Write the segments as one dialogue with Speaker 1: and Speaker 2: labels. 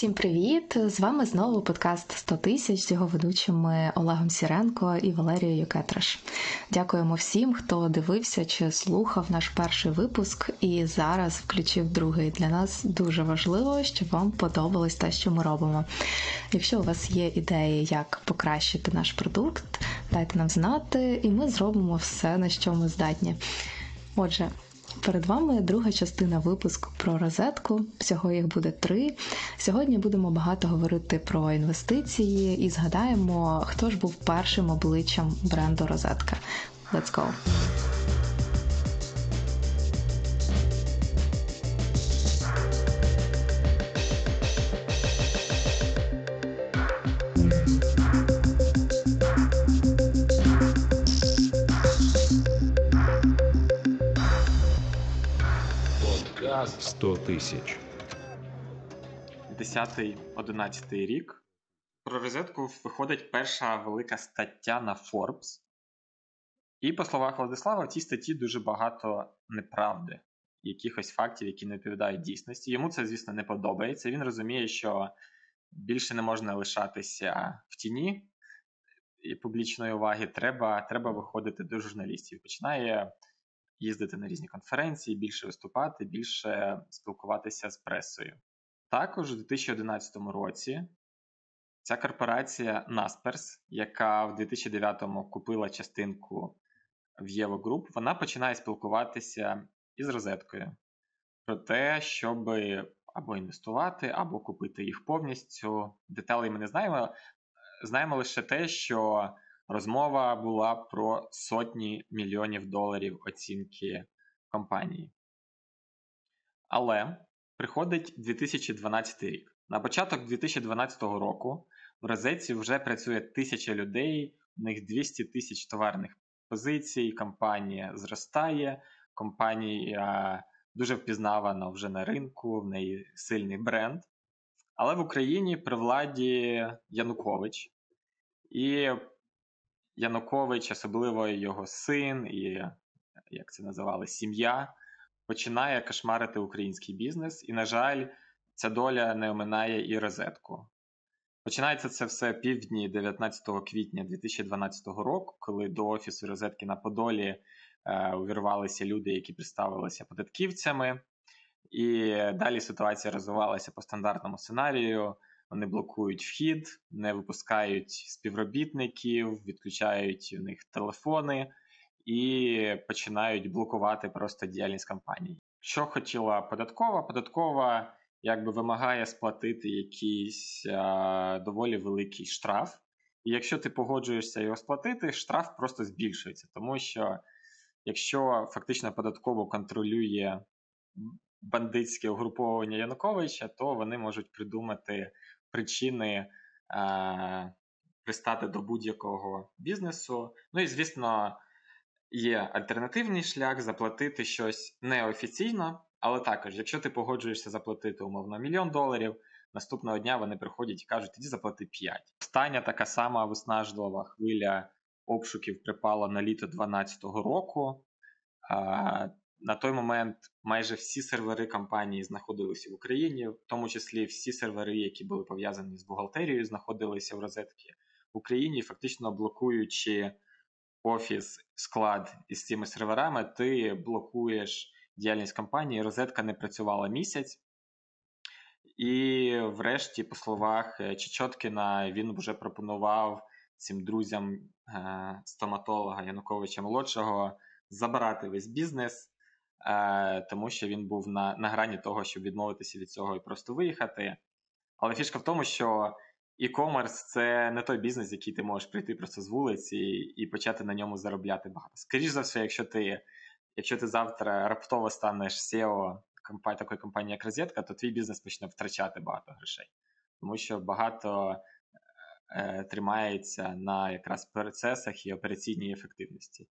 Speaker 1: Всім привіт! З вами знову подкаст 100 тисяч з його ведучими Олегом Сіренко і Валерією Кетраш. Дякуємо всім, хто дивився чи слухав наш перший випуск і зараз включив другий. Для нас дуже важливо, щоб вам подобалось те, що ми робимо. Якщо у вас є ідеї, як покращити наш продукт, дайте нам знати, і ми зробимо все, на що ми здатні. Отже. Перед вами друга частина випуску про розетку. Всього їх буде три. Сьогодні будемо багато говорити про інвестиції і згадаємо, хто ж був першим обличчям бренду Розетка. Let's go!
Speaker 2: 100 тисяч.
Speaker 3: 10-11 рік. Про розетку виходить перша велика стаття на Forbes. І, по словах Владислава, в цій статті дуже багато неправди, якихось фактів, які не відповідають дійсності. Йому це, звісно, не подобається. Він розуміє, що більше не можна лишатися в тіні і публічної уваги. Треба треба виходити до журналістів. Починає їздити на різні конференції, більше виступати, більше спілкуватися з пресою. Також у 2011 році ця корпорація Naspers, яка в 2009-му купила частинку в Єво Груп, вона починає спілкуватися із розеткою про те, щоб або інвестувати, або купити їх повністю. Деталей ми не знаємо. Знаємо лише те, що Розмова була про сотні мільйонів доларів оцінки компанії. Але приходить 2012 рік. На початок 2012 року в розетці вже працює тисяча людей, у них 200 тисяч товарних позицій, компанія зростає, компанія дуже впізнавана вже на ринку, в неї сильний бренд. Але в Україні при владі Янукович. І Янукович, особливо його син і як це називали, сім'я, починає кошмарити український бізнес, і, на жаль, ця доля не оминає і розетку. Починається це все півдні 19 квітня 2012 року, коли до офісу розетки на Подолі е, увірвалися люди, які представилися податківцями. І далі ситуація розвивалася по стандартному сценарію. Вони блокують вхід, не випускають співробітників, відключають у них телефони і починають блокувати просто діяльність компаній. Що хотіла податкова? Податкова якби вимагає сплатити якийсь а, доволі великий штраф. І якщо ти погоджуєшся його сплатити, штраф просто збільшується, тому що якщо фактично податково контролює бандитське угруповання Януковича, то вони можуть придумати причини е, пристати до будь-якого бізнесу. Ну і, звісно, є альтернативний шлях заплатити щось неофіційно, але також, якщо ти погоджуєшся заплатити умовно мільйон доларів, наступного дня вони приходять і кажуть, тоді заплати 5. Остання така сама виснажлива хвиля обшуків припала на літо 2012 року. На той момент майже всі сервери компанії знаходилися в Україні, в тому числі всі сервери, які були пов'язані з бухгалтерією, знаходилися в розетці в Україні, фактично блокуючи офіс, склад із цими серверами, ти блокуєш діяльність компанії. Розетка не працювала місяць. І, врешті, по словах Чечоткіна, він вже пропонував цим друзям е, стоматолога Януковича молодшого забирати весь бізнес. Е, тому що він був на на грані того, щоб відмовитися від цього і просто виїхати. Але фішка в тому, що e-commerce це не той бізнес, який ти можеш прийти просто з вулиці і, і почати на ньому заробляти багато. Скоріше за все, якщо ти якщо ти завтра раптово станеш SEO компанії, такої компанії, як Розетка, то твій бізнес почне втрачати багато грошей. Тому що багато е, тримається на якраз процесах і операційній ефективності.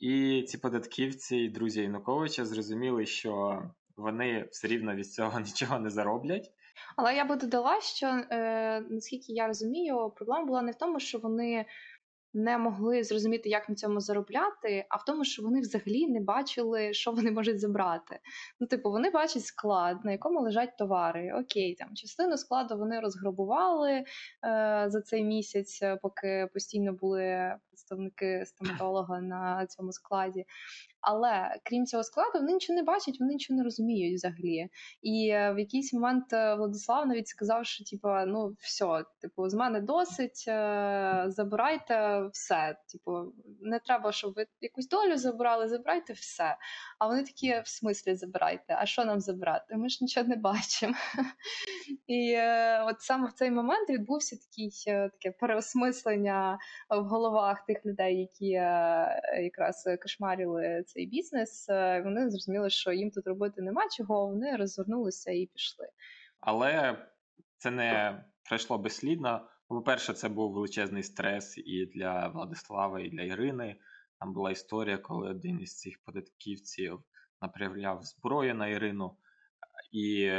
Speaker 3: І ці податківці і друзі Януковича зрозуміли, що вони все рівно від цього нічого не зароблять.
Speaker 4: Але я би додала, що е, наскільки я розумію, проблема була не в тому, що вони не могли зрозуміти, як на цьому заробляти, а в тому, що вони взагалі не бачили, що вони можуть забрати. Ну, типу, вони бачать склад, на якому лежать товари. Окей, там частину складу вони розграбували е, за цей місяць, е, поки постійно були представники стоматолога на цьому складі. Але крім цього складу, вони нічого не бачать, вони нічого не розуміють взагалі. І е, в якийсь момент е, Владислав навіть сказав, що типу, ну все, типу, з мене досить, е, забирайте все. Типу, не треба, щоб ви якусь долю забирали, забирайте все. А вони такі в смислі забирайте. А що нам забрати? Ми ж нічого не бачимо. І от саме в цей момент відбувся такий таке переосмислення в головах тих людей, які якраз кошмарили цей бізнес, е, вони зрозуміли, що їм тут робити нема чого, вони розвернулися і пішли.
Speaker 3: Але це не пройшло безслідно. По-перше, це був величезний стрес і для Владислава, і для Ірини. Там була історія, коли один із цих податківців направляв зброю на Ірину, і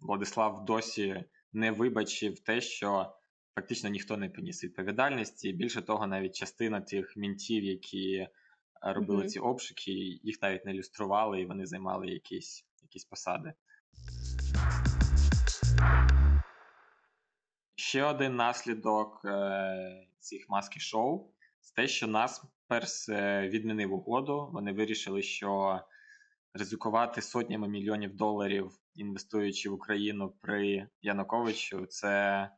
Speaker 3: Владислав досі не вибачив те, що фактично ніхто не поніс відповідальності. Більше того, навіть частина тих мінтів, які робили mm-hmm. ці обшуки, їх навіть не ілюстрували, і вони займали якісь, якісь посади. Ще один наслідок е, цих маски шоу це те, що нас перс е, відмінив угоду. Вони вирішили, що ризикувати сотнями мільйонів доларів, інвестуючи в Україну при Януковичу, це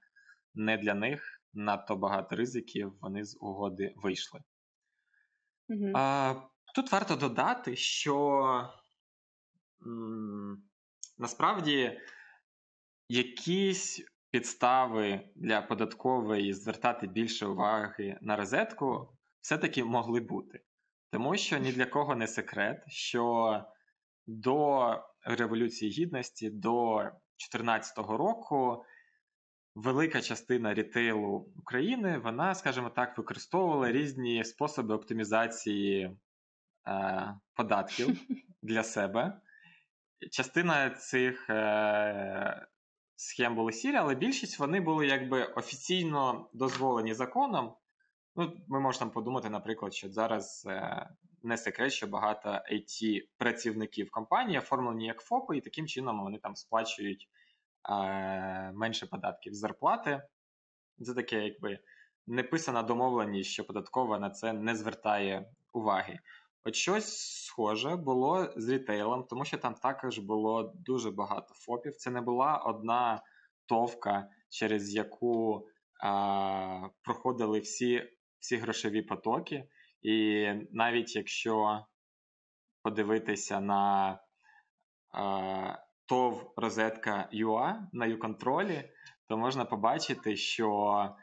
Speaker 3: не для них. Надто багато ризиків. Вони з угоди вийшли. А, Тут варто додати, що насправді якісь підстави для податкової звертати більше уваги на розетку все-таки могли бути. Тому що ні для кого не секрет, що до Революції Гідності, до 2014 року велика частина рітейлу України, вона, скажімо так, використовувала різні способи оптимізації е, податків для себе. Частина цих е, схем були сірі, але більшість вони були якби офіційно дозволені законом. Ну, Ми можемо подумати, наприклад, що зараз е, не секрет, що багато it працівників компанії оформлені як ФОПи, і таким чином вони там сплачують менше податків з зарплати. Це таке, якби неписана домовленість, що податкова на це не звертає уваги. От щось схоже було з рітейлом, тому що там також було дуже багато ФОПів. Це не була одна товка, через яку а, проходили всі всі грошові потоки. І навіть якщо подивитися на а, ТОВ розетка UA на U-контролі, то можна побачити, що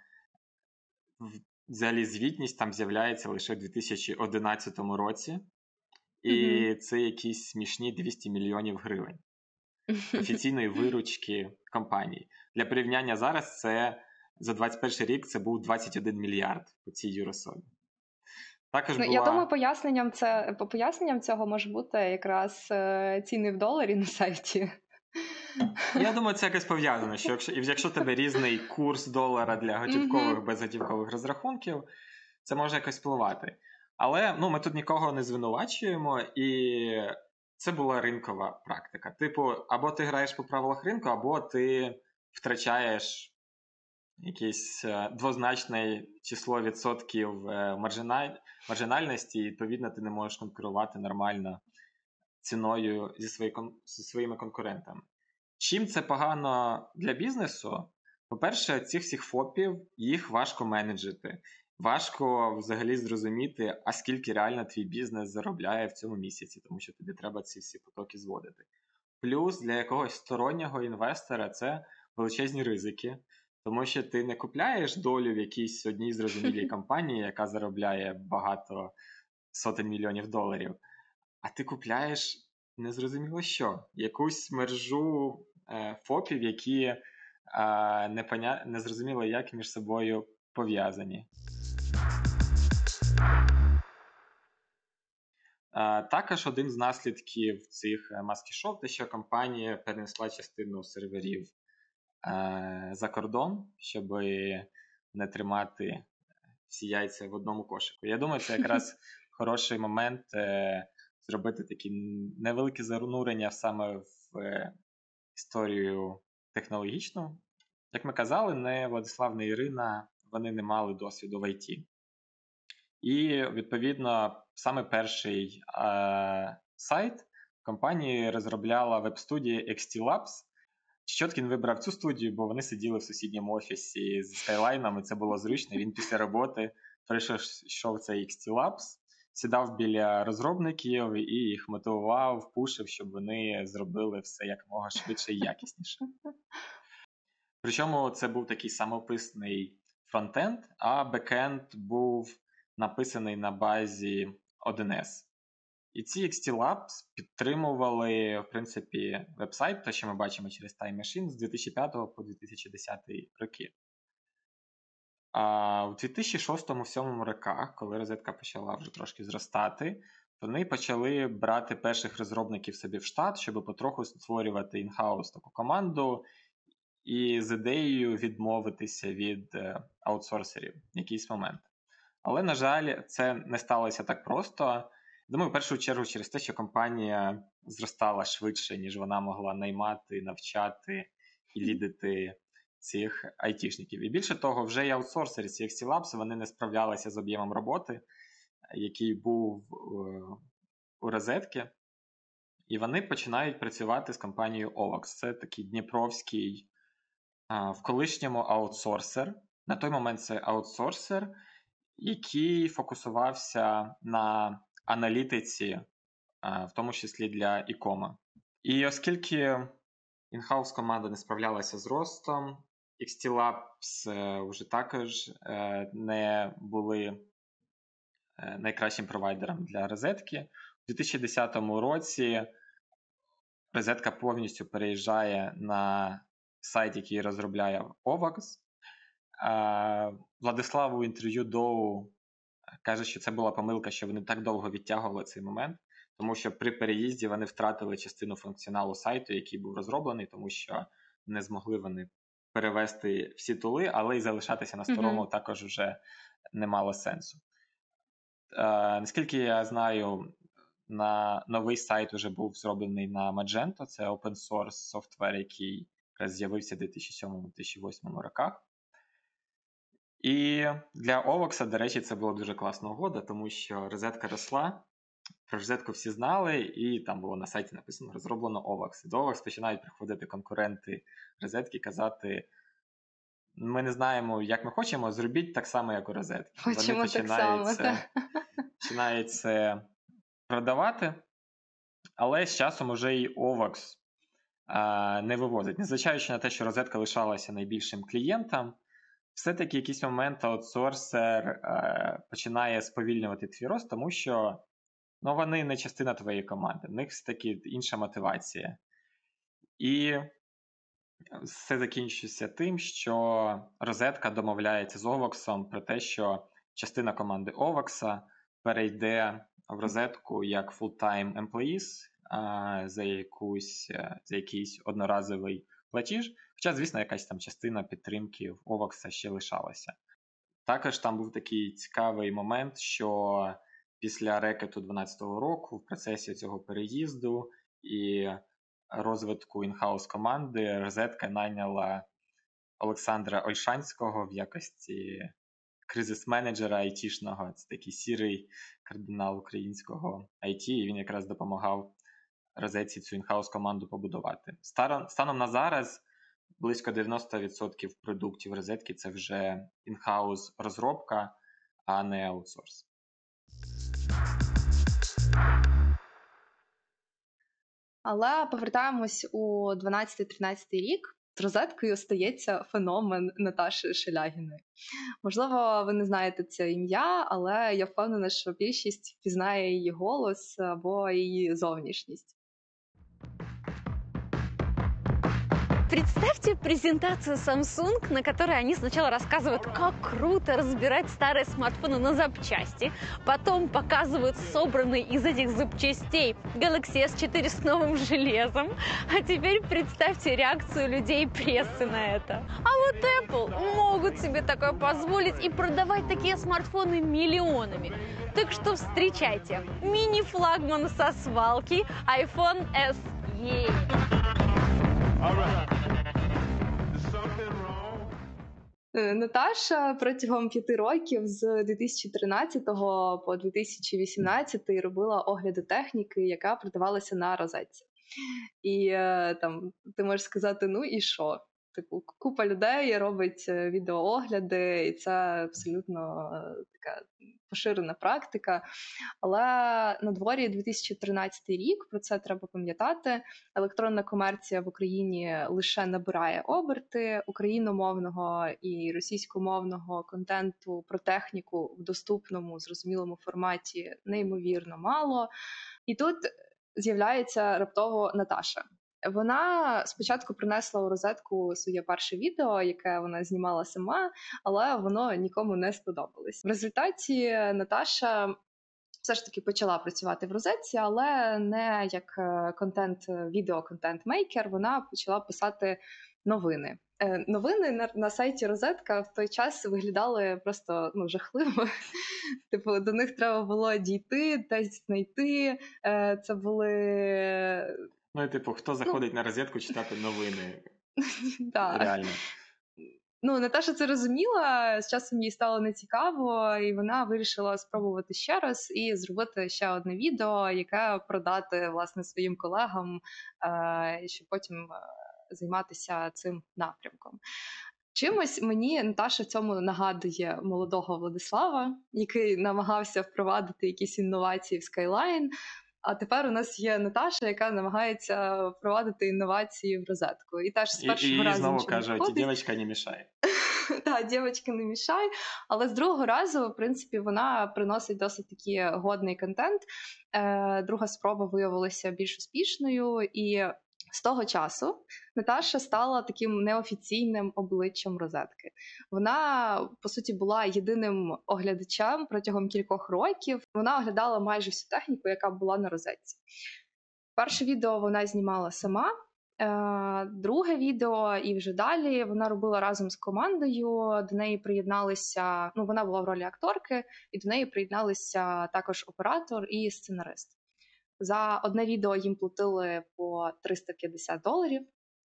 Speaker 3: взагалі звітність там з'являється лише в 2011 році, і mm-hmm. це якісь смішні 200 мільйонів гривень офіційної виручки компанії. Для порівняння зараз це за 21 рік це був 21 мільярд по цій юрособі.
Speaker 4: Також ну, була... Я думаю, поясненням це поясненням цього може бути якраз е, ціни в доларі на сайті.
Speaker 3: Я думаю, це якось пов'язано. що Якщо якщо тебе різний курс долара для готівкових безготівкових розрахунків, це може якось впливати. Але ну, ми тут нікого не звинувачуємо, і це була ринкова практика. Типу, або ти граєш по правилах ринку, або ти втрачаєш якесь е, двозначне число відсотків е, маржиналь... маржинальності, і відповідно ти не можеш конкурувати нормально ціною зі, свої... зі своїми конкурентами. Чим це погано для бізнесу? По-перше, цих всіх ФОПів їх важко менеджити. Важко взагалі зрозуміти, а скільки реально твій бізнес заробляє в цьому місяці, тому що тобі треба ці всі потоки зводити. Плюс для якогось стороннього інвестора це величезні ризики, тому що ти не купляєш долю в якійсь одній зрозумілій компанії, яка заробляє багато сотень мільйонів доларів, а ти купляєш незрозуміло що, якусь мержу е, ФОПів, які е, непоня... незрозуміло як між собою пов'язані. Е, також один з наслідків цих маски-шоу, те, що компанія перенесла частину серверів за кордон, щоб не тримати всі яйця в одному кошику. Я думаю, це якраз хороший момент е, зробити такі невеликі занурення саме в е, історію технологічну. Як ми казали, не Владислав, не Ірина, вони не мали досвіду в ІТ. І, відповідно, саме перший е, сайт компанії розробляла веб-студія XT Labs. Щоткін вибрав цю студію, бо вони сиділи в сусідньому офісі з Skyline, і це було зручно. Він після роботи прийшов цей XT Labs, сідав біля розробників і їх мотивував, пушив, щоб вони зробили все якомога швидше і якісніше. Причому це був такий самописний фронтенд, а бекенд був написаний на базі 1С. І ці XT Labs підтримували, в принципі, веб-сайт, те, що ми бачимо через Time Machine з 2005 по 2010 роки. А у 2006-2007 роках, коли розетка почала вже трошки зростати, вони почали брати перших розробників собі в штат, щоб потроху створювати in-house таку команду і з ідеєю відмовитися від е, аутсорсерів в якийсь момент. Але, на жаль, це не сталося так просто. Думаю, в першу чергу через те, що компанія зростала швидше, ніж вона могла наймати, навчати і лідити цих айтішників. І більше того, вже і аутсорсери CXT Labs вони не справлялися з об'ємом роботи, який був е, у розетки. І вони починають працювати з компанією OVAX. Це такий Дніпровський в колишньому аутсорсер. На той момент це аутсорсер, який фокусувався на аналітиці, в тому числі для ікома. І оскільки інхаус команда не справлялася з ростом, XT Labs вже також е, не були е, найкращим провайдером для розетки. У 2010 році розетка повністю переїжджає на сайт, який розробляє OVAX. Владислав у інтерв'ю Доу каже, що це була помилка, що вони так довго відтягували цей момент, тому що при переїзді вони втратили частину функціоналу сайту, який був розроблений, тому що не змогли вони перевести всі тули, але й залишатися на старому mm-hmm. також вже не мало сенсу. Е, Наскільки я знаю, на новий сайт вже був зроблений на Magento, це open source софтвер, який з'явився в 2007-2008 роках. І для Овокса, до речі, це була дуже класна угода, тому що розетка росла, про розетку всі знали, і там було на сайті написано розроблено Овакс. До Овакс починають приходити конкуренти розетки казати: ми не знаємо, як ми хочемо, зробіть так само, як у розетки.
Speaker 4: Хочемо Вони так само,
Speaker 3: це, починають це продавати, але з часом уже і Овакс не вивозить. Незважаючи на те, що розетка лишалася найбільшим клієнтом все-таки якийсь момент аутсорсер е, починає сповільнювати твій рост, тому що ну, вони не частина твоєї команди, в них все-таки інша мотивація. І все закінчується тим, що розетка домовляється з Овоксом про те, що частина команди Овокса перейде в розетку як full-time employees за якусь, е, за якийсь одноразовий платіж. Хоча, звісно, якась там частина підтримки в Овакса ще лишалася. Також там був такий цікавий момент, що після рекету 2012 року, в процесі цього переїзду і розвитку in-house команди, розетка найняла Олександра Ольшанського в якості кризис-менеджера айтішного. Це такий сірий кардинал українського IT, і він якраз допомагав розетці цю in-house команду побудувати. Станом на зараз близько 90% продуктів розетки це вже in-house розробка, а не аутсорс.
Speaker 4: Але повертаємось у 12-13 рік. З розеткою стається феномен Наташі Шелягіної. Можливо, ви не знаєте це ім'я, але я впевнена, що більшість пізнає її голос або її зовнішність.
Speaker 5: Представьте презентацию Samsung, на которой они сначала рассказывают, как круто разбирать старые смартфоны на запчасти, потом показывают собранный из этих запчастей Galaxy S4 с новым железом, а теперь представьте реакцию людей прессы на это. А вот Apple могут себе такое позволить и продавать такие смартфоны миллионами. Так что встречайте, мини-флагман со свалки iPhone SE.
Speaker 4: Е, Наташа протягом п'яти років з 2013 по 2018 робила огляди техніки, яка продавалася на розетці. І е, там ти можеш сказати: ну і що? Типу, купа людей робить е, відеоогляди, і це абсолютно е, така поширена практика. Але на дворі 2013 рік про це треба пам'ятати. Електронна комерція в Україні лише набирає оберти україномовного і російськомовного контенту про техніку в доступному, зрозумілому форматі неймовірно мало. І тут з'являється раптово Наташа. Вона спочатку принесла у розетку своє перше відео, яке вона знімала сама, але воно нікому не сподобалось. В результаті Наташа все ж таки почала працювати в розетці, але не як е, контент, відео-контент-мейкер. Вона почала писати новини. Е, Новини на, на сайті Розетка в той час виглядали просто ну, жахливо. Типу, до них треба було дійти, десь знайти. Е, Це були
Speaker 3: Ну і типу, хто заходить на розетку читати новини? Реально.
Speaker 4: Ну, Наташа це розуміла, з часом їй стало нецікаво, і вона вирішила спробувати ще раз і зробити ще одне відео, яке продати власне своїм колегам, е, щоб потім е, займатися цим напрямком. Чимось мені Наташа в цьому нагадує молодого Владислава, який намагався впровадити якісь інновації в Skyline, а тепер у нас є Наташа, яка намагається впровадити інновації в розетку. І теж з першого
Speaker 3: і
Speaker 4: разу
Speaker 3: знову
Speaker 4: нічого
Speaker 3: кажуть, дівчинка не мішає.
Speaker 4: Так, дівчинка не мішай. Але з другого разу, в принципі, вона приносить досить такий годний контент. Е, друга спроба виявилася більш успішною, і з того часу Наташа стала таким неофіційним обличчям розетки. Вона, по суті, була єдиним оглядачем протягом кількох років. Вона оглядала майже всю техніку, яка була на розетці. Перше відео вона знімала сама. Е, Друге відео, і вже далі вона робила разом з командою. До неї приєдналися. Ну, вона була в ролі акторки, і до неї приєдналися також оператор і сценарист. За одне відео їм платили по 350 доларів,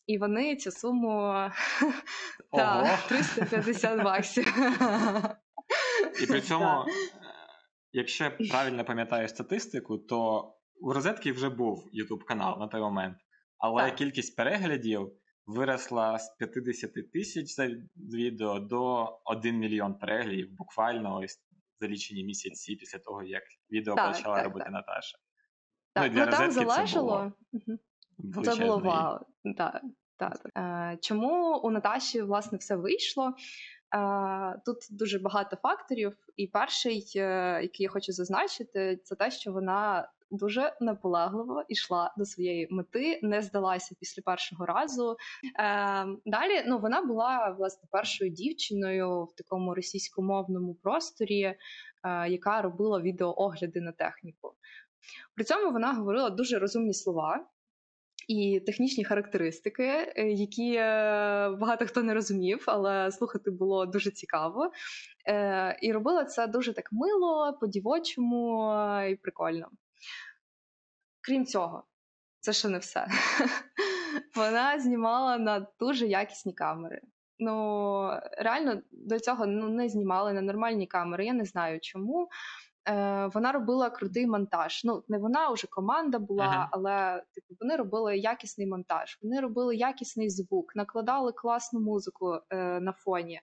Speaker 4: і вони цю суму та, 350 баксів.
Speaker 3: І при цьому, е, якщо я правильно пам'ятаю статистику, то у розетки вже був YouTube канал на той момент, але
Speaker 4: Так.
Speaker 3: кількість переглядів виросла з 50 тисяч за відео до 1 мільйон переглядів буквально ось за лічені місяці після того, як відео
Speaker 4: Так,
Speaker 3: почала
Speaker 4: так,
Speaker 3: робити
Speaker 4: так.
Speaker 3: Наташа.
Speaker 4: Так,
Speaker 3: Ну, і для
Speaker 4: ну там залежало.
Speaker 3: було
Speaker 4: Це було вау. Так, так. Е, чому у Наташі власне все вийшло? Е, тут дуже багато факторів, і перший, е, який я хочу зазначити, це те, що вона дуже наполегливо йшла до своєї мети, не здалася після першого разу. Е, далі ну, вона була власне першою дівчиною в такому російськомовному просторі, е, яка робила відеоогляди на техніку. При цьому вона говорила дуже розумні слова і технічні характеристики, е, які е, багато хто не розумів, але слухати було дуже цікаво. Е, І робила це дуже так мило, по-дівочому і прикольно. Крім цього, це ще не все. Вона знімала на дуже якісні камери. Ну, реально до цього ну, не знімали на нормальні камери. Я не знаю чому. Е, вона робила крутий монтаж. Ну, не вона, вже команда була,
Speaker 3: Ага.
Speaker 4: але типу, вони робили якісний монтаж, вони робили якісний звук, накладали класну музику е, на фоні.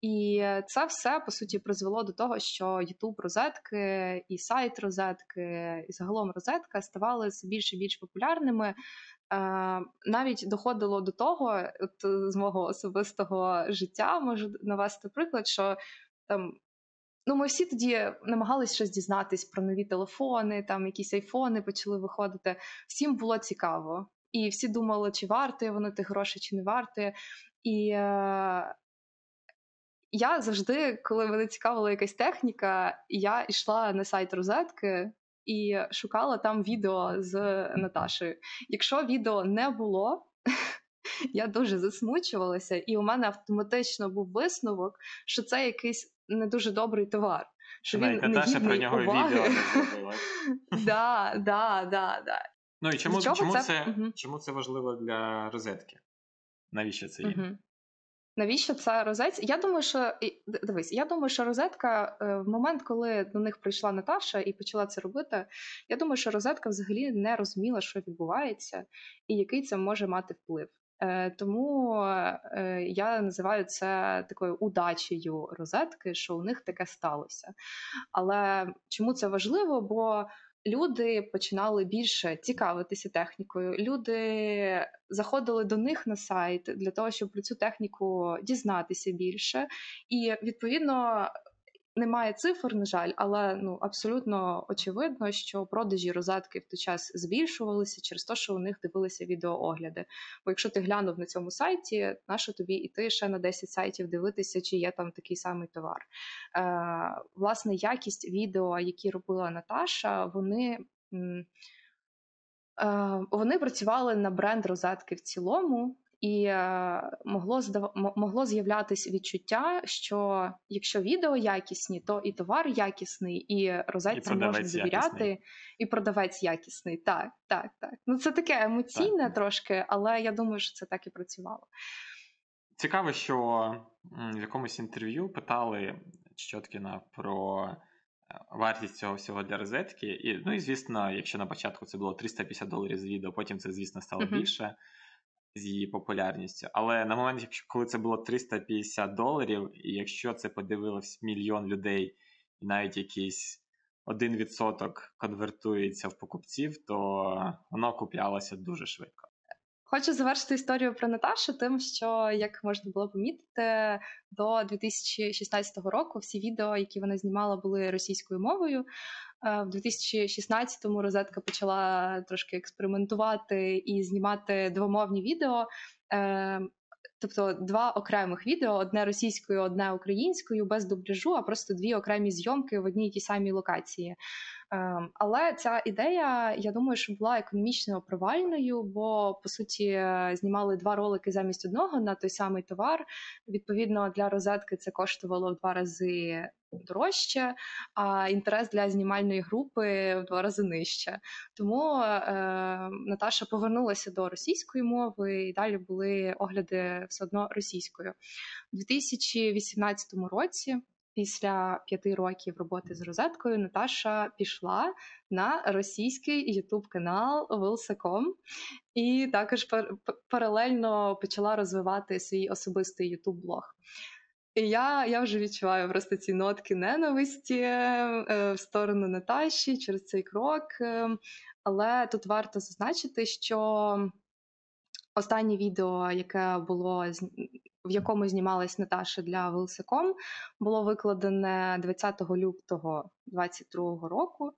Speaker 4: І це все по суті призвело до того, що YouTube розетки і сайт розетки, і загалом розетка ставали все більше і більш популярними. Е, навіть доходило до того, от з мого особистого життя можу навести приклад, що там. Ну, ми всі тоді намагались щось дізнатись про нові телефони, там якісь айфони почали виходити. Всім було цікаво. і всі думали, чи варте воно тих грошей, чи не варте. І е, я завжди, коли мене цікавила якась техніка, я йшла на сайт розетки і шукала там відео з Наташею. Якщо відео не було, я дуже засмучувалася, і у мене автоматично був висновок, що це якийсь не дуже добрий товар. Що він
Speaker 3: Навіть
Speaker 4: не
Speaker 3: Наташа про нього
Speaker 4: уваги.
Speaker 3: відео не.
Speaker 4: Да, да, да, да.
Speaker 3: Ну і чому, чому,
Speaker 4: це?
Speaker 3: це,
Speaker 4: Мгм.
Speaker 3: чому це важливо для розетки? Навіщо це їм?
Speaker 4: Мгм. Навіщо це розеть? Я думаю, що дивись, я думаю, що розетка е, в момент, коли до них прийшла Наташа і почала це робити, я думаю, що розетка взагалі не розуміла, що відбувається, і який це може мати вплив. Е, Тому е, я називаю це такою удачею розетки, що у них таке сталося. Але чому це важливо? Бо люди починали більше цікавитися технікою. Люди заходили до них на сайт для того, щоб про цю техніку дізнатися більше. І відповідно. Немає цифр, на жаль, але ну абсолютно очевидно, що продажі розетки в той час збільшувалися через те, що у них дивилися відеоогляди. Бо якщо ти глянув на цьому сайті, нащо тобі іти ще на 10 сайтів дивитися, чи є там такий самий товар? Е, власне, якість відео, які робила Наташа, вони. е, Вони працювали на бренд розетки в цілому, і е, могло могло з'являтись відчуття, що якщо відео якісні, то і товар якісний, і розетці можна довіряти,
Speaker 3: якісний.
Speaker 4: і продавець якісний. Так, так, так. Ну це таке емоційне
Speaker 3: Так.
Speaker 4: трошки, але я думаю, що це так і працювало.
Speaker 3: Цікаво, що в якомусь інтерв'ю питали Чоткіна про е, вартість цього всього для розетки. І, ну і звісно, якщо на початку це було 350 доларів з відео, потім це, звісно, стало
Speaker 4: Мгм.
Speaker 3: більше з її популярністю. Але на момент, якщо коли це було 350 доларів, і якщо це подивилось мільйон людей, і навіть якийсь 1% конвертується в покупців, то воно куплялося дуже швидко.
Speaker 4: Хочу завершити історію про Наташу, тим, що як можна було помітити, до 2016 року всі відео, які вона знімала, були російською мовою. Е, В 2016-му розетка почала трошки експериментувати і знімати двомовні відео. Е, Тобто два окремих відео: одне російською, одне українською, без дубляжу, а просто дві окремі зйомки в одній і тій самій локації. Ем, Але ця ідея, я думаю, що була економічно провальною, бо по суті е, знімали два ролики замість одного на той самий товар. Відповідно, для розетки це коштувало в два рази дорожче, а інтерес для знімальної групи в два рази нижче. Тому е, Наташа повернулася до російської мови, і далі були огляди все одно російською. У 2018 році. Після п'яти років роботи з розеткою Наташа пішла на російський ютуб канал Вилсаком і також пар- паралельно почала розвивати свій особистий ютуб блог. І я, я вже відчуваю просто ці нотки ненависті е, в сторону Наташі через цей крок. Е, але тут варто зазначити, що останнє відео, яке було в якому знімалась Наташа для Вилсаком, було викладене 20 лютого 2022 року.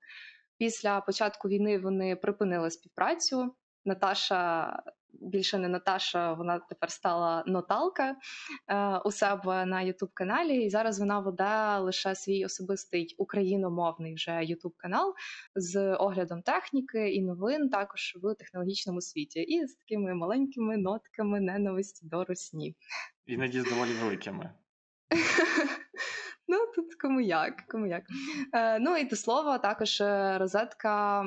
Speaker 4: Після початку війни вони припинили співпрацю. Наташа більше не Наташа, вона тепер стала ноталка е, у себе на Ютуб каналі. І зараз вона веде лише свій особистий україномовний вже Ютуб канал з оглядом техніки і новин також в технологічному світі, і з такими маленькими нотками ненависті до русні.
Speaker 3: Іноді з доволі великими.
Speaker 4: Ну, тут кому як, кому як. Е, ну і до слова, також е, розетка.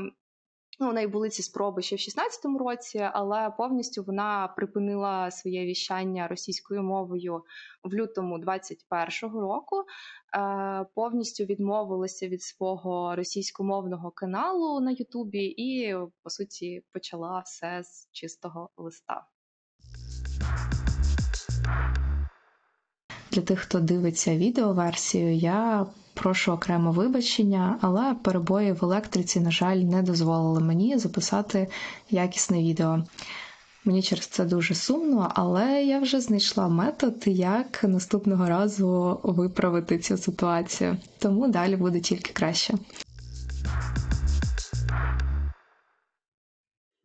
Speaker 4: Ну, у неї були ці спроби ще в 16-му році, але повністю вона припинила своє віщання російською мовою в лютому 21-го року. Е, повністю відмовилася від свого російськомовного каналу на Ютубі і, по суті, почала все з чистого листа.
Speaker 1: Для тих, хто дивиться відеоверсію, я прошу окремо вибачення, але перебої в електриці, на жаль, не дозволили мені записати якісне відео. Мені через це дуже сумно, але я вже знайшла метод, як наступного разу виправити цю ситуацію. Тому далі буде тільки краще.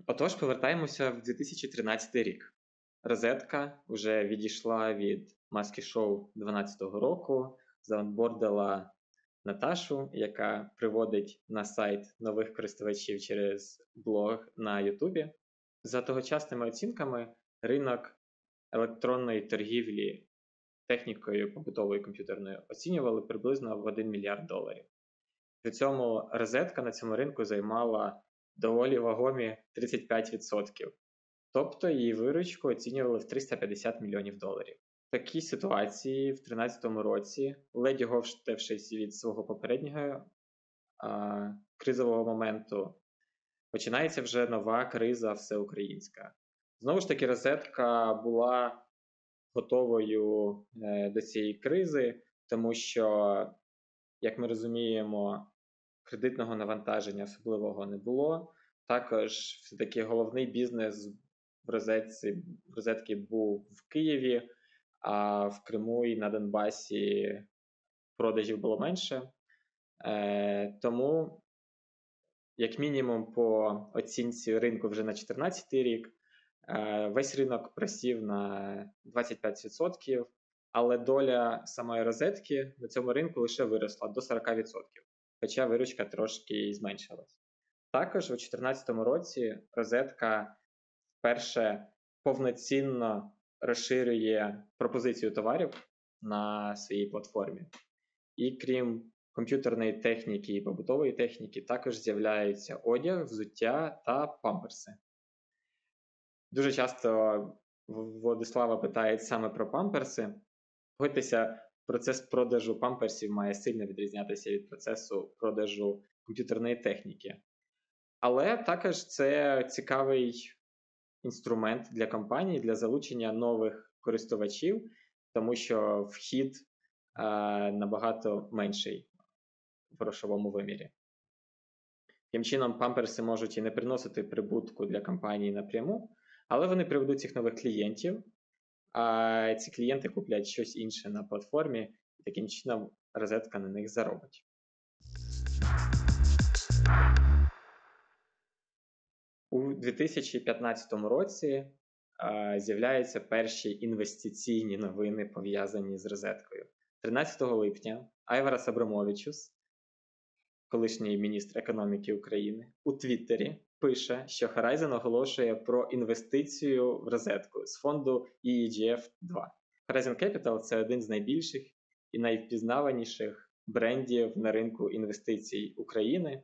Speaker 3: Отож, повертаємося в 2013 рік. Розетка вже відійшла від маски шоу 2012 року, заонбордила Наташу, яка приводить на сайт нових користувачів через блог на Ютубі. За тогочасними оцінками, ринок електронної торгівлі технікою побутовою комп'ютерною оцінювали приблизно в 1 мільярд доларів. При цьому розетка на цьому ринку займала доволі вагомі 35%, тобто її виручку оцінювали в 350 мільйонів доларів. В такій ситуації в 2013 році, ледь говштевшись від свого попереднього а, кризового моменту, починається вже нова криза всеукраїнська. Знову ж таки, розетка була готовою е, до цієї кризи, тому що, як ми розуміємо, кредитного навантаження особливого не було. Також все-таки головний бізнес в розетці в розетки був в Києві, а в Криму і на Донбасі продажів було менше. Е, Тому, як мінімум, по оцінці ринку вже на 2014 рік, е, весь ринок просів на 25%, але доля самої розетки на цьому ринку лише виросла до 40% хоча виручка трошки зменшилась. Також у 2014 році розетка вперше повноцінно розширює пропозицію товарів на своїй платформі. І крім комп'ютерної техніки і побутової техніки, також з'являються одяг, взуття та памперси. Дуже часто Владислава питають саме про памперси. Погодьтеся, процес продажу памперсів має сильно відрізнятися від процесу продажу комп'ютерної техніки. Але також це цікавий інструмент для компанії для залучення нових користувачів, тому що вхід е, набагато менший в грошовому вимірі. Таким чином, памперси можуть і не приносити прибутку для компанії напряму, але вони приведуть цих нових клієнтів, а ці клієнти куплять щось інше на платформі, і таким чином розетка на них заробить. У 2015 році з'являються перші інвестиційні новини, пов'язані з розеткою. 13 липня Айварас Абрамовичус, колишній міністр економіки України, у Твіттері пише, що Horizon оголошує про інвестицію в розетку з фонду EEGF 2. Horizon Capital це один з найбільших і найвпізнаваніших брендів на ринку інвестицій України.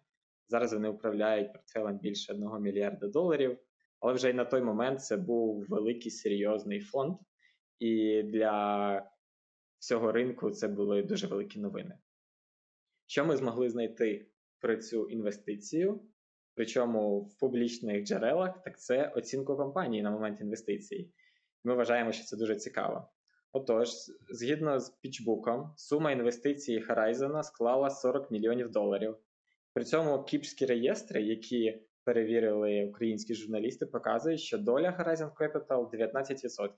Speaker 3: Зараз вони управляють портфелем більше 1 мільярда доларів, але вже й на той момент це був великий серйозний фонд, і для всього ринку це були дуже великі новини. Що ми змогли знайти про цю інвестицію? причому в публічних джерелах, так це оцінку компанії на момент інвестицій. Ми вважаємо, що це дуже цікаво. Отож, згідно з пічбуком, сума інвестиції Horizon склала 40 мільйонів доларів. При цьому кіпські реєстри, які перевірили українські журналісти, показують, що доля Horizon Capital 19%.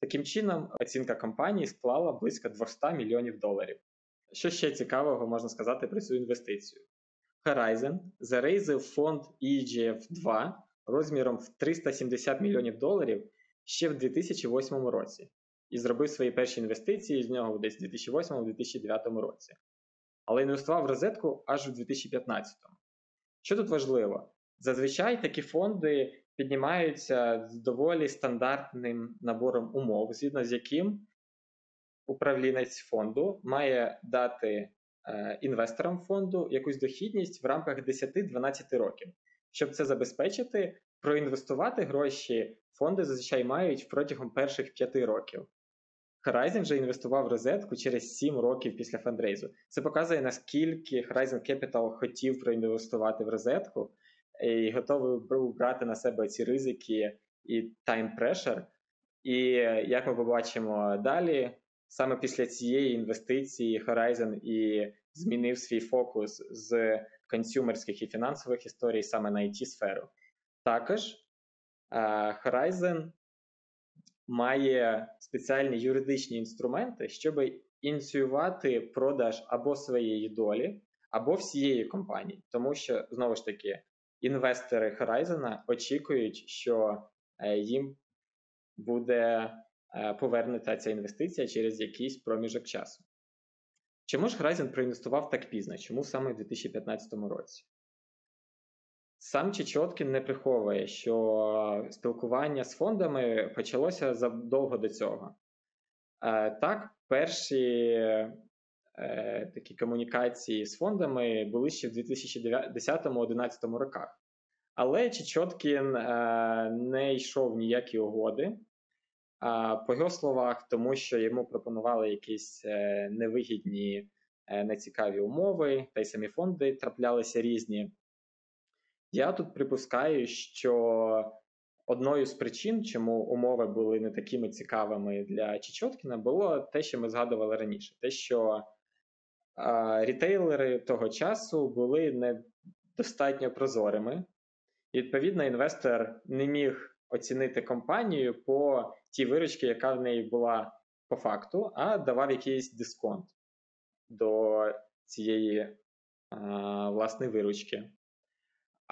Speaker 3: Таким чином, оцінка компанії склала близько 200 мільйонів доларів. Що ще цікавого можна сказати про цю інвестицію? Horizon зарейзив фонд egf 2 розміром в 370 мільйонів доларів ще в 2008 році і зробив свої перші інвестиції з нього десь в 2008-2009 році. Але інвестував в розетку аж у 2015-му. Що тут важливо? Зазвичай такі фонди піднімаються з доволі стандартним набором умов, згідно з яким управлінець фонду має дати Е, інвесторам фонду якусь дохідність в рамках 10-12 років. Щоб це забезпечити, проінвестувати гроші фонди зазвичай мають протягом перших 5 років. Horizon вже інвестував в розетку через 7 років після фандрейзу. Це показує, наскільки Horizon Capital хотів проінвестувати в розетку і готовий був брати на себе ці ризики і time pressure. І як ми побачимо далі, саме після цієї інвестиції Horizon і змінив свій фокус з консюмерських і фінансових історій саме на it сферу. Також Horizon має спеціальні юридичні інструменти, щоб ініціювати продаж або своєї долі, або всієї компанії, тому що знову ж таки інвестори Horizon очікують, що е, їм буде е, повернута ця інвестиція через якийсь проміжок часу. Чому ж Horizon проінвестував так пізно? Чому саме в 2015 році? Сам Чечоткін не приховує, що спілкування з фондами почалося задовго до цього. Е, так, перші е, такі комунікації з фондами були ще в 2010-2011 роках. Але Чечоткін е, не йшов ніякі угоди. По його словах, тому що йому пропонували якісь невигідні, нецікаві умови, та й самі фонди траплялися різні. Я тут припускаю, що одною з причин, чому умови були не такими цікавими для Чечоткіна, було те, що ми згадували раніше: те, що а, рітейлери того часу були недостатньо прозорими, і відповідно інвестор не міг оцінити компанію по тій виручці, яка в неї була по факту, а давав якийсь дисконт до цієї а, власної виручки.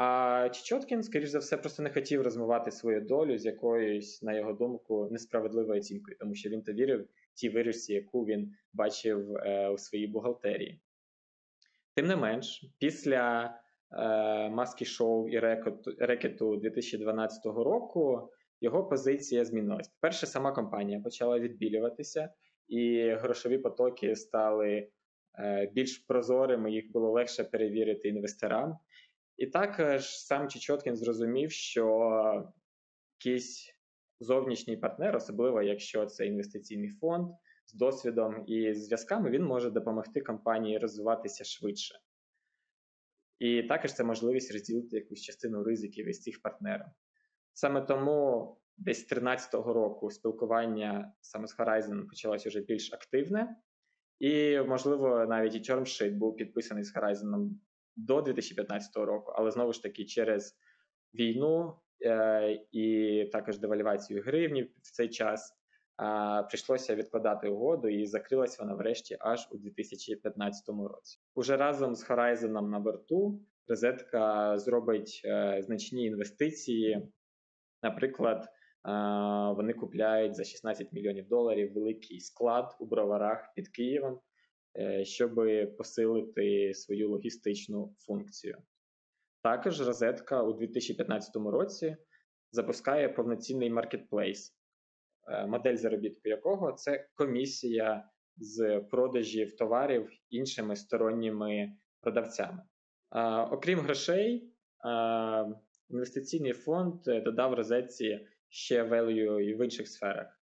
Speaker 3: А Чечоткін, скоріш за все, просто не хотів розмивати свою долю з якоюсь, на його думку, несправедливою оцінкою, тому що він то вірив тій виручці, яку він бачив е, у своїй бухгалтерії. Тим не менш, після е, маски шоу і рекету 2012 року його позиція змінилась. По-перше, сама компанія почала відбілюватися, і грошові потоки стали е, більш прозорими, їх було легше перевірити інвесторам. І також сам Чечоткін зрозумів, що якийсь зовнішній партнер, особливо якщо це інвестиційний фонд з досвідом і зв'язками, він може допомогти компанії розвиватися швидше. І також це можливість розділити якусь частину ризиків із цих партнерів. Саме тому десь з 2013 року спілкування саме з Horizon почалось вже більш активне, і, можливо, навіть і термшит був підписаний з Horizon до 2015 року, але знову ж таки через війну е, і також девальвацію гривні в цей час е, прийшлося відкладати угоду, і закрилась вона врешті аж у 2015 році. Уже разом з Horizon на борту розетка зробить е, значні інвестиції. Наприклад, е, вони купляють за 16 мільйонів доларів великий склад у броварах під Києвом. Е, щоб посилити свою логістичну функцію. Також розетка у 2015 році запускає повноцінний маркетплейс, е, модель заробітку якого це комісія з продажів товарів іншими сторонніми продавцями. Окрім грошей, інвестиційний фонд додав розетці ще value і в інших сферах.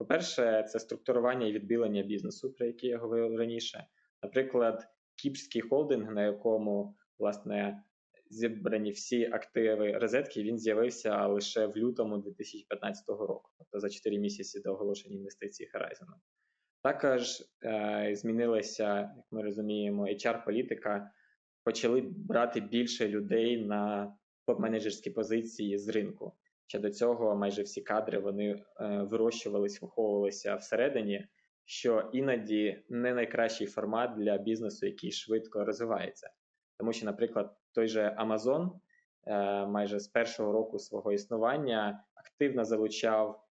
Speaker 3: По-перше, це структурування і відбілення бізнесу, про яке я говорив раніше. Наприклад, кіпрський холдинг, на якому власне зібрані всі активи розетки, він з'явився лише в лютому 2015 року, тобто за 4 місяці до оголошення інвестицій Horizon. Також е, змінилася, як ми розуміємо, HR-політика. Почали брати більше людей на топ-менеджерські позиції з ринку. Ще до цього майже всі кадри вони е, вирощувались, виховувалися всередині, що іноді не найкращий формат для бізнесу, який швидко розвивається. Тому що, наприклад, той же Amazon е, майже з першого року свого існування активно залучав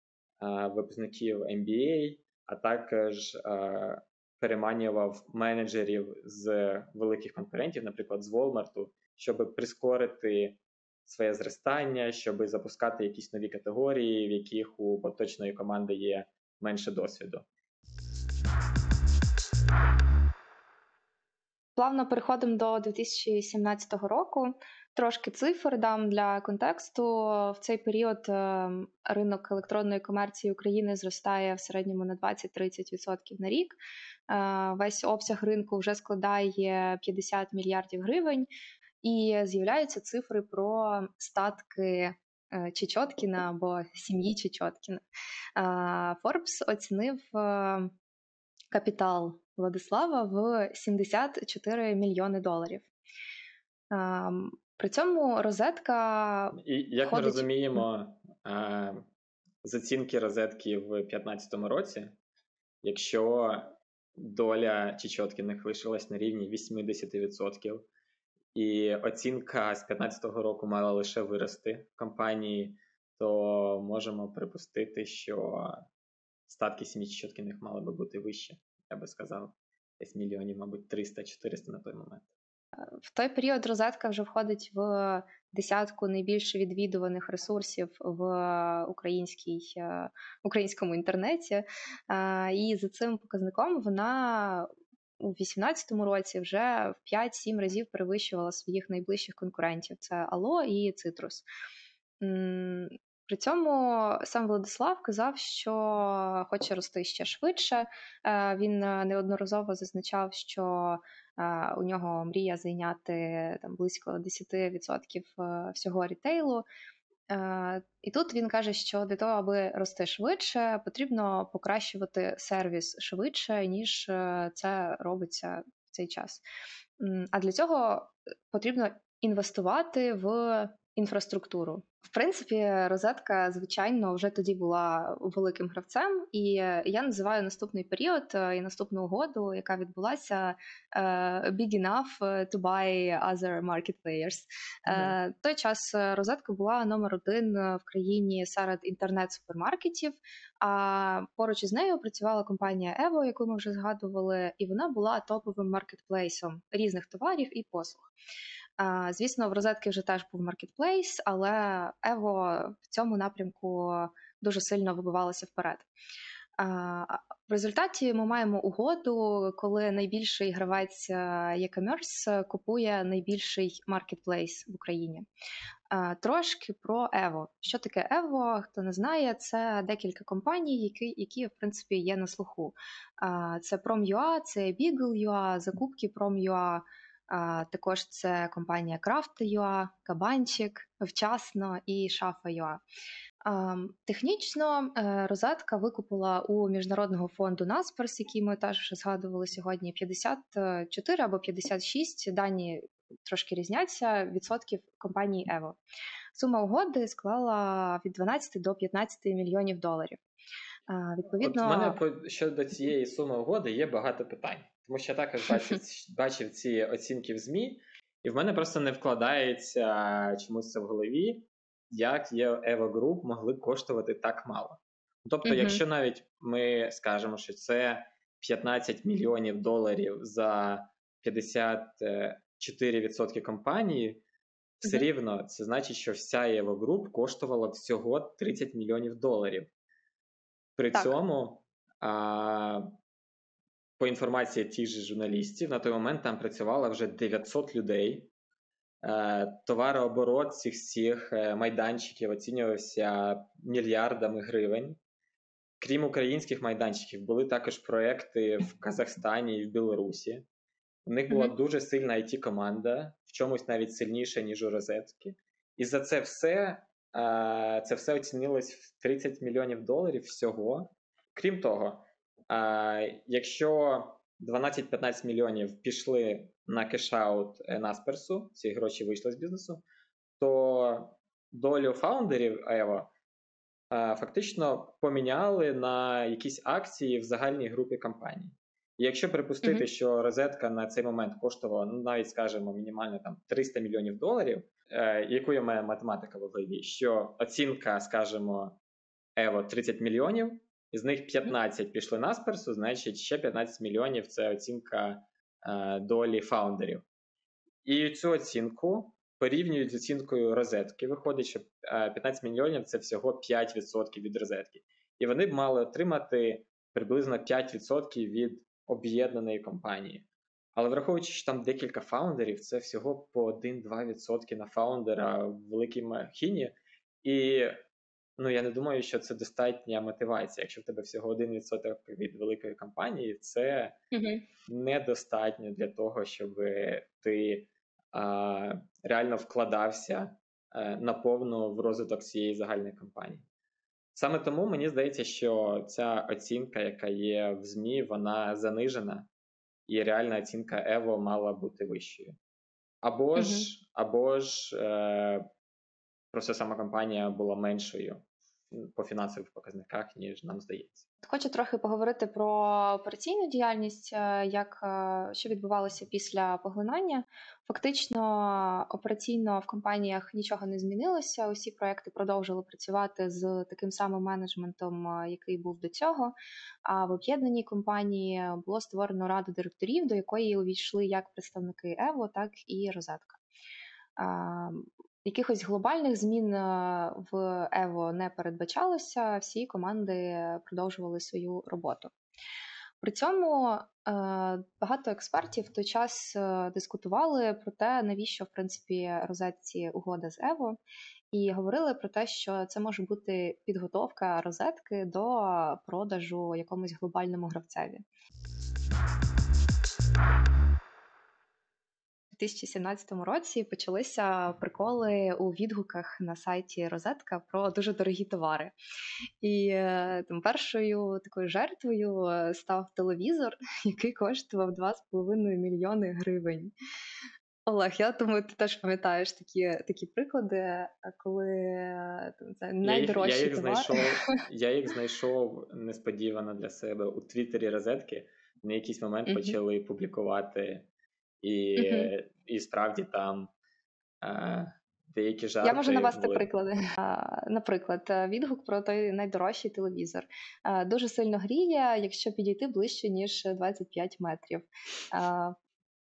Speaker 3: е, випускників MBA, а також переманював менеджерів з великих конкурентів, наприклад, з Walmart, щоб прискорити своє зростання, щоб запускати якісь нові категорії, в яких у поточної команди є менше досвіду.
Speaker 4: Плавно переходимо до 2017 року. Трошки цифр дам для контексту. В цей період е, ринок електронної комерції України зростає в середньому на 20-30% на рік. Е, весь обсяг ринку вже складає 50 мільярдів гривень і з'являються цифри про статки е, Чечоткіна або сім'ї Чечоткіна. Форбс оцінив е, капітал Владислава в 74 мільйони доларів. При цьому розетка.
Speaker 3: І як входить... ми розуміємо, з оцінки розетки в 2015 році, якщо доля Чечоткіних лишилась на рівні 80%, і оцінка з 2015 року мала лише вирости в компанії, то можемо припустити, що статки сімічотки них мали би бути вище, я би сказав, десь мільйонів, мабуть, 300-400 на той момент.
Speaker 4: В той період розетка вже входить в десятку найбільш відвідуваних ресурсів в українській, е, українському інтернеті. Е, І за цим показником вона у 2018 році вже в 5-7 разів перевищувала своїх найближчих конкурентів: це Ало і Цитрус. При цьому сам Владислав казав, що хоче рости ще швидше. Е, Він неодноразово зазначав, що е, у нього мрія зайняти там близько 10% е, всього рітейлу. Е, І тут він каже, що для того, аби рости швидше, потрібно покращувати сервіс швидше, ніж е, це робиться в цей час. А для цього потрібно інвестувати в інфраструктуру. В принципі, розетка, звичайно, вже тоді була великим гравцем, і е, я називаю наступний період е, і наступну угоду, яка відбулася е, big enough to buy other market players. Е, Той час розетка була номер один в країні серед інтернет-супермаркетів. А поруч із нею працювала компанія Evo, яку ми вже згадували, і вона була топовим маркетплейсом різних товарів і послуг. Звісно, в розетки вже теж був маркетплейс, але Evo в цьому напрямку дуже сильно вибивалося вперед. В результаті ми маємо угоду, коли найбільший гравець е, e-commerce купує найбільший маркетплейс в Україні. Трошки про Evo. Що таке Evo? Хто не знає, це декілька компаній, які, які в принципі є на слуху. Це Prom.ua, це Bigl.ua, закупки Prom.ua, Також це компанія Craft.ua, Кабанчик, Вчасно і Шафа.ua. Технічно е, розетка викупила у міжнародного фонду Naspers, який ми теж згадували сьогодні, 54 або 56, дані трошки різняться, відсотків компанії Evo. Сума угоди склала від 12 до 15 мільйонів доларів. А, Відповідно,
Speaker 3: От в мене щодо цієї суми угоди є багато питань, тому що я також бачив, бачив ці оцінки в ЗМІ, і в мене просто не вкладається чомусь це в голові, як є Evo Group могли коштувати так мало. Тобто, якщо навіть ми скажемо, що це 15 мільйонів доларів за 54% компанії, все рівно це значить, що вся Evo Group коштувала всього 30 мільйонів доларів. При
Speaker 4: Так.
Speaker 3: цьому, а, по інформації тих же журналістів, на той момент там працювало вже 900 людей. Е, Товарооборот цих всіх е, майданчиків оцінювався мільярдами гривень. Крім українських майданчиків, були також проекти в Казахстані і в Білорусі. У них була
Speaker 4: Мгм.
Speaker 3: дуже сильна it команда в чомусь навіть сильніша, ніж у розетки. І за це все це все оцінилось в 30 мільйонів доларів всього. Крім того, е, якщо 12-15 мільйонів пішли на кешаут е, Насперсу, ці гроші вийшли з бізнесу, то долю фаундерів Evo е, фактично поміняли на якісь акції в загальній групі компаній. І якщо припустити,
Speaker 4: Мгм.
Speaker 3: що розетка на цей момент коштувала, ну навіть скажімо, мінімально там 300 мільйонів доларів, е, яку я маю математика в голові, що оцінка, скажімо, Ево 30 мільйонів, із них 15 пішли на сперсу, значить ще 15 мільйонів це оцінка е, долі фаундерів. І цю оцінку порівнюють з оцінкою розетки. Виходить, що е, 15 мільйонів це всього 5% від розетки. І вони б мали отримати приблизно 5% від об'єднаної компанії. Але враховуючи, що там декілька фаундерів, це всього по 1-2% на фаундера в великій махіні. І ну, я не думаю, що це достатня мотивація. Якщо в тебе всього 1% від великої компанії, це
Speaker 4: Мгм.
Speaker 3: недостатньо для того, щоб ти а, реально вкладався а, наповну в розвиток цієї загальної компанії. Саме тому мені здається, що ця оцінка, яка є в ЗМІ, вона занижена, і реальна оцінка Ево мала бути вищою. Або ж, або ж е, просто сама компанія була меншою по фінансових показниках, ніж нам здається.
Speaker 4: Хочу трохи поговорити про операційну діяльність, е, як е, що відбувалося після поглинання. Фактично, операційно в компаніях нічого не змінилося. Усі проекти продовжили працювати з таким самим менеджментом, е, який був до цього. А в об'єднаній компанії було створено раду директорів, до якої увійшли як представники Evo, так і Розетка. Якихось глобальних змін е, в Evo не передбачалося, всі команди продовжували свою роботу. При цьому е, багато експертів в той час е, дискутували про те, навіщо в принципі розетці угода з Evo, і говорили про те, що це може бути підготовка розетки до продажу якомусь глобальному гравцеві. 2017 році почалися приколи у відгуках на сайті Розетка про дуже дорогі товари. І е, там першою такою жертвою е, став телевізор, який коштував 2,5 мільйони гривень. Олег, я думаю, ти теж пам'ятаєш такі такі приклади, коли це найдорожчі
Speaker 3: я їх, я
Speaker 4: товари.
Speaker 3: їх знайшов. Я їх знайшов несподівано для себе у Твіттері розетки. На якийсь момент uh-huh. почали публікувати і uh і справді там е, деякі жарти.
Speaker 4: Я можу навести
Speaker 3: були...
Speaker 4: приклади. Наприклад, е, відгук про той найдорожчий телевізор. Е, дуже сильно гріє, якщо підійти ближче, ніж 25 метрів. Е,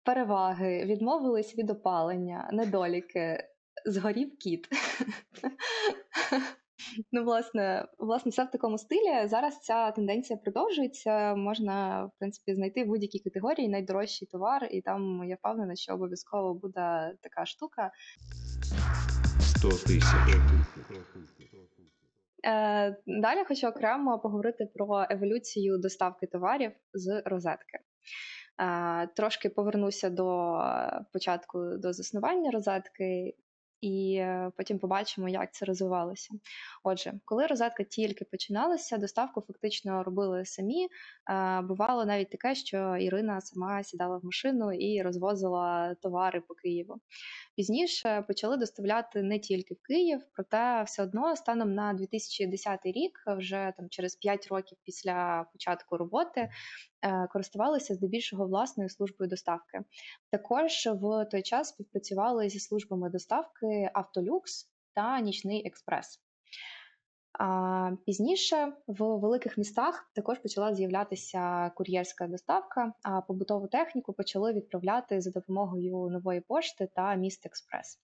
Speaker 4: переваги, відмовились від опалення, недоліки, згорів кіт. Ну, власне, власне, все в такому стилі. Зараз ця тенденція продовжується. Можна, в принципі, знайти в будь-якій категорії найдорожчий товар, і там я впевнена, що обов'язково буде така штука.
Speaker 2: 100 тисяч.
Speaker 4: Е, Далі хочу окремо поговорити про еволюцію доставки товарів з розетки. Е, Трошки повернуся до початку до заснування розетки і е, потім побачимо, як це розвивалося. Отже, коли розетка тільки починалася, доставку фактично робили самі. Бувало навіть таке, що Ірина сама сідала в машину і розвозила товари по Києву. Пізніше почали доставляти не тільки в Київ, проте все одно станом на 2010 рік, вже там через 5 років після початку роботи, е, користувалися здебільшого власною службою доставки. Також в той час співпрацювали зі службами доставки Автолюкс та Нічний Експрес. А Пізніше в великих містах також почала з'являтися кур'єрська доставка, а побутову техніку почали відправляти за допомогою нової пошти та міст Експрес.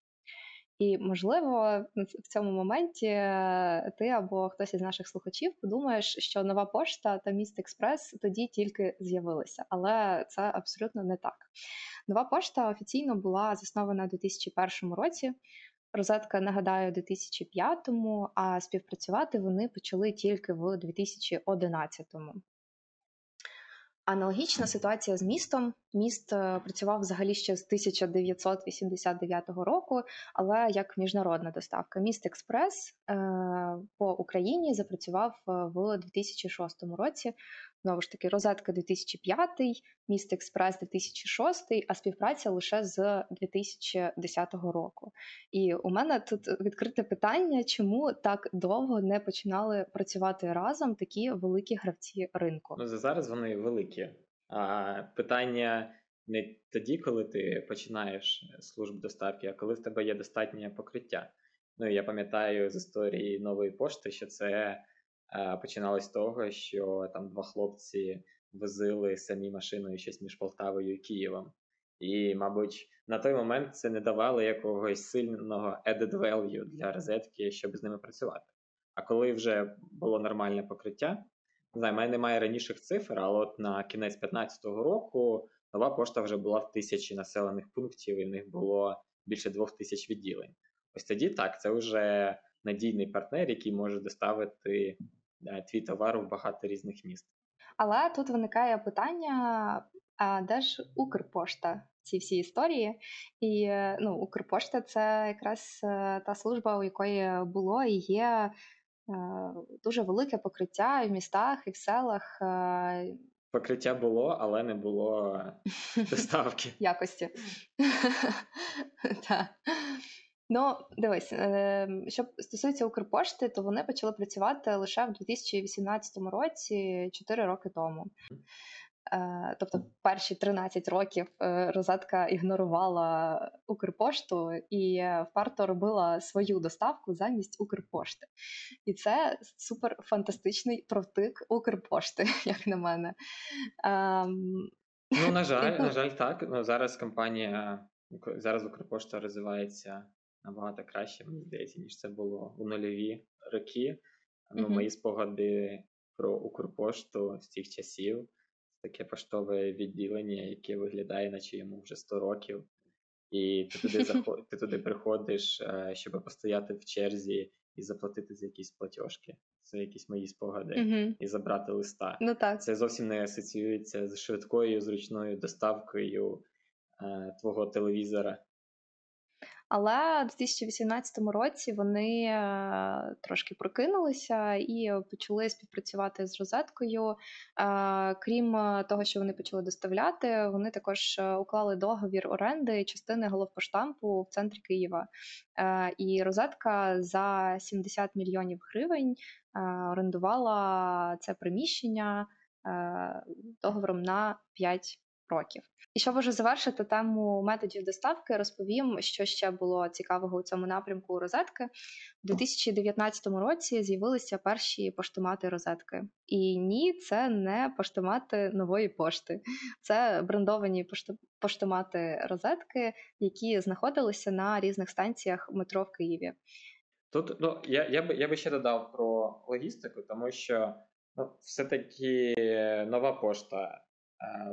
Speaker 4: І, можливо, в цьому моменті е, ти або хтось із наших слухачів подумаєш, що нова пошта та міст Експрес тоді тільки з'явилися, але це абсолютно не так. Нова пошта офіційно була заснована у 2001 році. Розетка, нагадаю, у 2005-му, а співпрацювати вони почали тільки в 2011-му. Аналогічна ситуація з Містом. Міст е, працював взагалі ще з 1989 року, але як міжнародна доставка. Міст Експрес е, по Україні запрацював е, в 2006 році. Знову ж таки, розетка 2005, міст Експрес 2006, а співпраця лише з 2010 року. І у мене тут відкрите питання, чому так довго не починали працювати разом такі великі гравці ринку?
Speaker 3: Ну зараз вони великі. А питання не тоді, коли ти починаєш службу доставки, а коли в тебе є достатнє покриття. Ну я пам'ятаю з історії нової пошти, що це. Починалось з того, що там два хлопці возили самі машиною щось між Полтавою і Києвом. І, мабуть, на той момент це не давало якогось сильного added value для розетки, щоб з ними працювати. А коли вже було нормальне покриття, не знаю, в мене немає раніших цифр, але от на кінець 2015 року нова пошта вже була в тисячі населених пунктів, і в них було більше двох тисяч відділень. Ось тоді так, це вже надійний партнер, який може доставити Е, твій товар в багато різних міст.
Speaker 4: Але тут виникає питання: а де ж Укрпошта ці всі історії? І е, ну, Укрпошта це якраз е, та служба, у якої було і є дуже велике покриття і в містах, і в селах.
Speaker 3: Покриття було, але не було доставки
Speaker 4: якості. Ну, дивись, е, що стосується Укрпошти, то вони почали працювати лише в 2018 році, 4 роки тому. Е, Тобто, перші 13 років е, розетка ігнорувала Укрпошту і е, вперто робила свою доставку замість Укрпошти. І це супер фантастичний провтик Укрпошти, як на мене. Ем,
Speaker 3: Ну, на жаль, на жаль, так. Ну, зараз компанія, зараз Укрпошта розвивається набагато краще, мені здається, ніж це було у нульові роки. Ну, мої спогади про Укрпошту з тих часів. Таке поштове відділення, яке виглядає, наче йому вже 100 років. І ти туди, заход... ти туди приходиш, е, щоб постояти в черзі і заплатити за якісь платіжки. Це якісь мої спогади,
Speaker 4: мгм.
Speaker 3: і забрати листа.
Speaker 4: Ну так.
Speaker 3: Це зовсім не асоціюється з швидкою, зручною доставкою е, твого телевізора.
Speaker 4: Але в 2018 році вони е, трошки прокинулися і почали співпрацювати з розеткою. Е, Крім е, того, що вони почали доставляти, вони також уклали договір оренди частини головпоштампу в центрі Києва. І розетка за 70 мільйонів гривень орендувала це приміщення договором на 5 років. І щоб вже завершити тему методів доставки, розповім, що ще було цікавого у цьому напрямку у розетки. У 2019 році з'явилися перші поштомати розетки. І ні, це не поштомати нової пошти, це брендовані пошто- поштомати розетки, які знаходилися на різних станціях метро в Києві.
Speaker 3: Тут ну, я, я, би, я би ще додав про логістику, тому що ну, все-таки нова пошта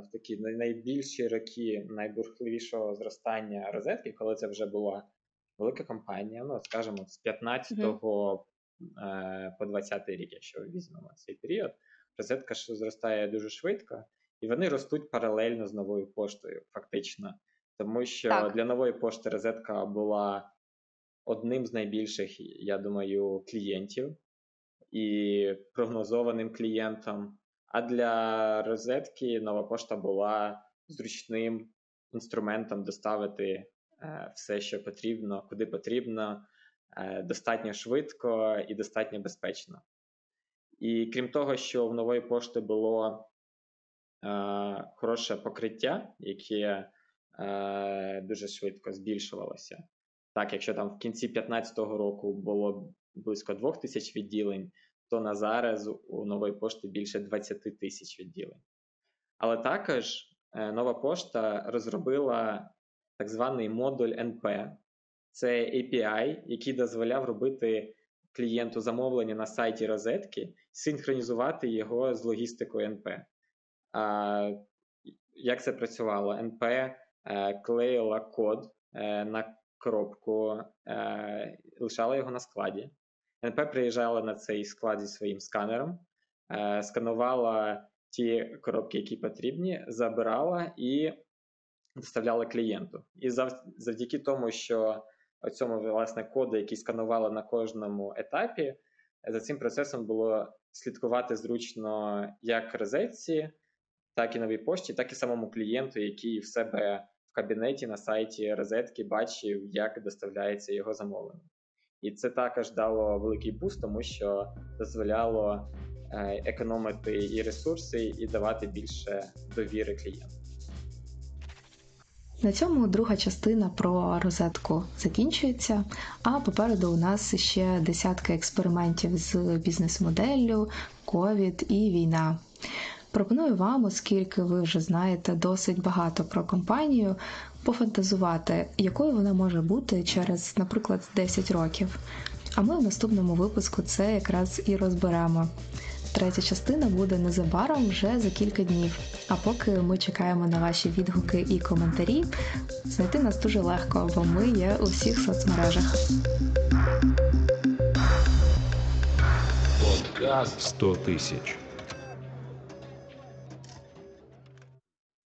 Speaker 3: в такі най- найбільші роки найбурхливішого зростання розетки, коли це вже була велика компанія, ну, скажімо, з 15-го е, по 20-й рік, якщо візьмемо цей період, розетка зростає дуже швидко, і вони ростуть паралельно з новою поштою, фактично. Тому що
Speaker 4: Так.
Speaker 3: для нової пошти розетка була одним з найбільших, я думаю, клієнтів і прогнозованим клієнтом. А для розетки нова пошта була зручним інструментом доставити е, все, що потрібно, куди потрібно, е, достатньо швидко і достатньо безпечно. І крім того, що в нової пошти було е, хороше покриття, яке дуже швидко збільшувалося. Так, якщо там в кінці 2015 року було близько 2 тисяч відділень, то на зараз у нової пошти більше 20 тисяч відділень. Але також е, нова пошта розробила так званий модуль НП. Це API, який дозволяв робити клієнту замовлення на сайті розетки, синхронізувати його з логістикою НП. А, як це працювало? НП е, клеїла код е, на коробку, лишала його на складі. НП приїжджала на цей склад зі своїм сканером, е, сканувала ті коробки, які потрібні, забирала і доставляла клієнту. І зав- завдяки тому, що цьому власне коду, який сканувала на кожному етапі, за цим процесом було слідкувати зручно як розетці, так і новій пошті, так і самому клієнту, який в себе в кабінеті на сайті розетки бачив, як доставляється його замовлення. І це також дало великий буст, тому що дозволяло е, економити і ресурси, і давати більше довіри клієнту.
Speaker 1: На цьому друга частина про розетку закінчується. А попереду у нас ще десятки експериментів з бізнес-моделлю, ковід і війна. Пропоную вам, оскільки ви вже знаєте досить багато про компанію, пофантазувати, якою вона може бути через, наприклад, 10 років. А ми в наступному випуску це якраз і розберемо. Третя частина буде незабаром вже за кілька днів. А поки ми чекаємо на ваші відгуки і коментарі, знайти нас дуже легко, бо ми є у всіх соцмережах.
Speaker 2: Подкаст 100 тисяч.